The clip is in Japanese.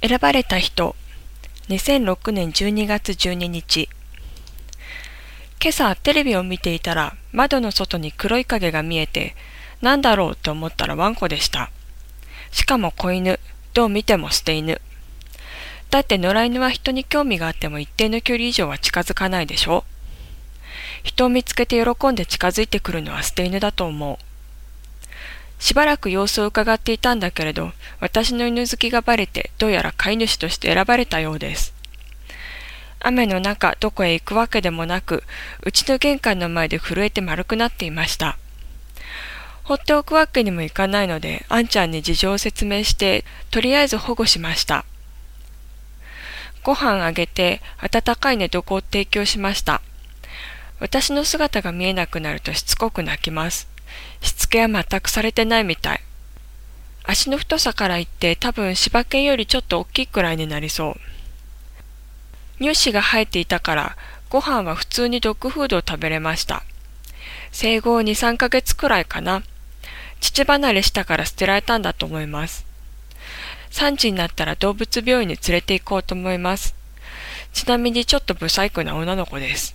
選ばれた人2006年12月12日。今朝テレビを見ていたら窓の外に黒い影が見えて何だろうと思ったらワンコでした。しかも子犬どう見ても捨て犬。だって野良犬は人に興味があっても一定の距離以上は近づかないでしょ。人を見つけて喜んで近づいてくるのは捨て犬だと思う。しばらく様子を伺っていたんだけれど、私の犬好きがバレて、どうやら飼い主として選ばれたようです。雨の中、どこへ行くわけでもなく、うちの玄関の前で震えて丸くなっていました。放っておくわけにもいかないので、あんちゃんに事情を説明して、とりあえず保護しました。ご飯あげて、温かい寝床を提供しました。私の姿が見えなくなるとしつこく泣きます。しつけは全くされてないみたい。足の太さから言って多分柴犬よりちょっと大きいくらいになりそう。乳歯が生えていたからご飯は普通にドッグフードを食べれました。生後2、3ヶ月くらいかな。父離れしたから捨てられたんだと思います。3時になったら動物病院に連れて行こうと思います。ちなみにちょっと不細工な女の子です。